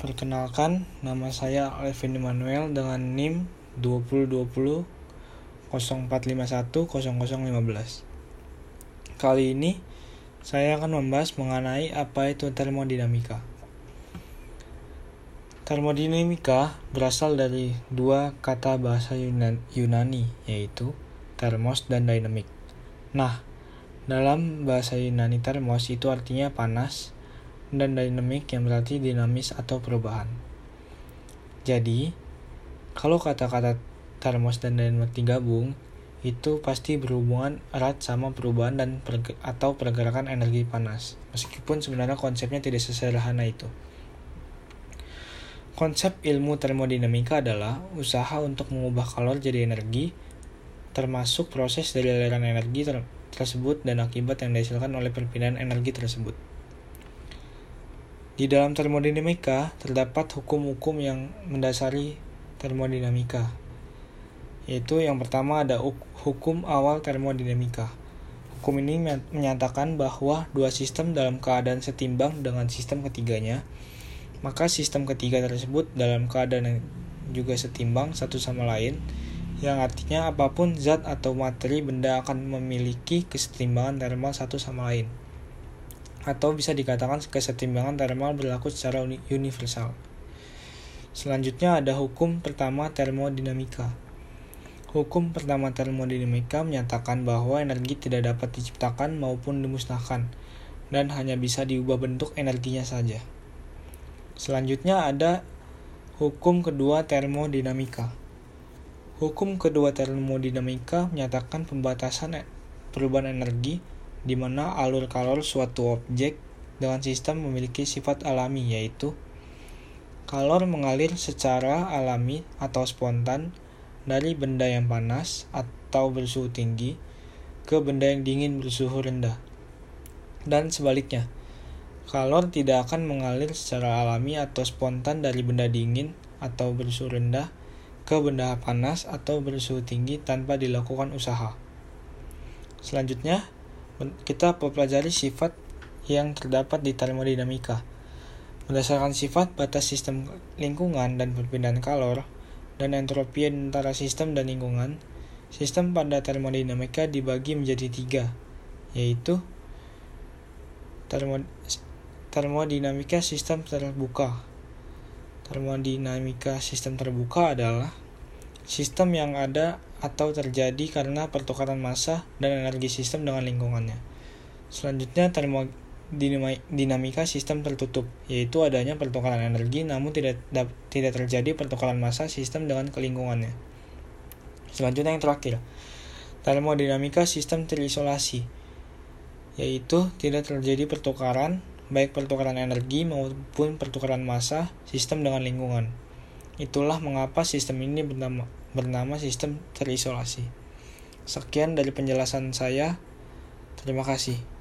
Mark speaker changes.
Speaker 1: Perkenalkan, nama saya Alvin Emmanuel dengan NIM 2020 0451 0015. Kali ini saya akan membahas mengenai apa itu termodinamika. Termodinamika berasal dari dua kata bahasa Yunani, yaitu termos dan dynamic. Nah, dalam bahasa Yunani termos itu artinya panas, dan dynamic yang berarti dinamis atau perubahan. Jadi, kalau kata-kata termos dan dynamic digabung, itu pasti berhubungan erat sama perubahan dan perge atau pergerakan energi panas. Meskipun sebenarnya konsepnya tidak sesederhana itu. Konsep ilmu termodinamika adalah usaha untuk mengubah kalor jadi energi, termasuk proses dari aliran energi ter tersebut dan akibat yang dihasilkan oleh perpindahan energi tersebut. Di dalam termodinamika terdapat hukum-hukum yang mendasari termodinamika. Yaitu yang pertama ada hukum awal termodinamika. Hukum ini menyatakan bahwa dua sistem dalam keadaan setimbang dengan sistem ketiganya, maka sistem ketiga tersebut dalam keadaan yang juga setimbang satu sama lain, yang artinya apa pun zat atau materi benda akan memiliki kesetimbangan termal satu sama lain atau bisa dikatakan kesetimbangan termal berlaku secara universal. Selanjutnya ada hukum pertama termodinamika. Hukum pertama termodinamika menyatakan bahwa energi tidak dapat diciptakan maupun dimusnahkan dan hanya bisa diubah bentuk energinya saja. Selanjutnya ada hukum kedua termodinamika. Hukum kedua termodinamika menyatakan pembatasan perubahan energi di mana alur kalor suatu objek dengan sistem memiliki sifat alami yaitu kalor mengalir secara alami atau spontan dari benda yang panas atau bersuhu tinggi ke benda yang dingin bersuhu rendah. Dan sebaliknya, kalor tidak akan mengalir secara alami atau spontan dari benda dingin atau bersuhu rendah ke benda panas atau bersuhu tinggi tanpa dilakukan usaha. Selanjutnya, kita pelajari sifat yang terdapat di termodinamika. Berdasarkan sifat batas sistem lingkungan dan perpindahan kalor, dan entropi antara sistem dan lingkungan, sistem pada termodinamika dibagi menjadi tiga, yaitu termo, termodinamika sistem terbuka. Termodinamika sistem terbuka adalah sistem yang ada atau terjadi karena pertukaran massa dan energi sistem dengan lingkungannya. Selanjutnya termodinamika sistem tertutup, yaitu adanya pertukaran energi namun tidak tidak terjadi pertukaran massa sistem dengan kelingkungannya. Selanjutnya yang terakhir, termodinamika sistem terisolasi, yaitu tidak terjadi pertukaran baik pertukaran energi maupun pertukaran massa sistem dengan lingkungan. Itulah mengapa sistem ini bernama, bernama sistem terisolasi. Sekian dari penjelasan saya. Terima kasih.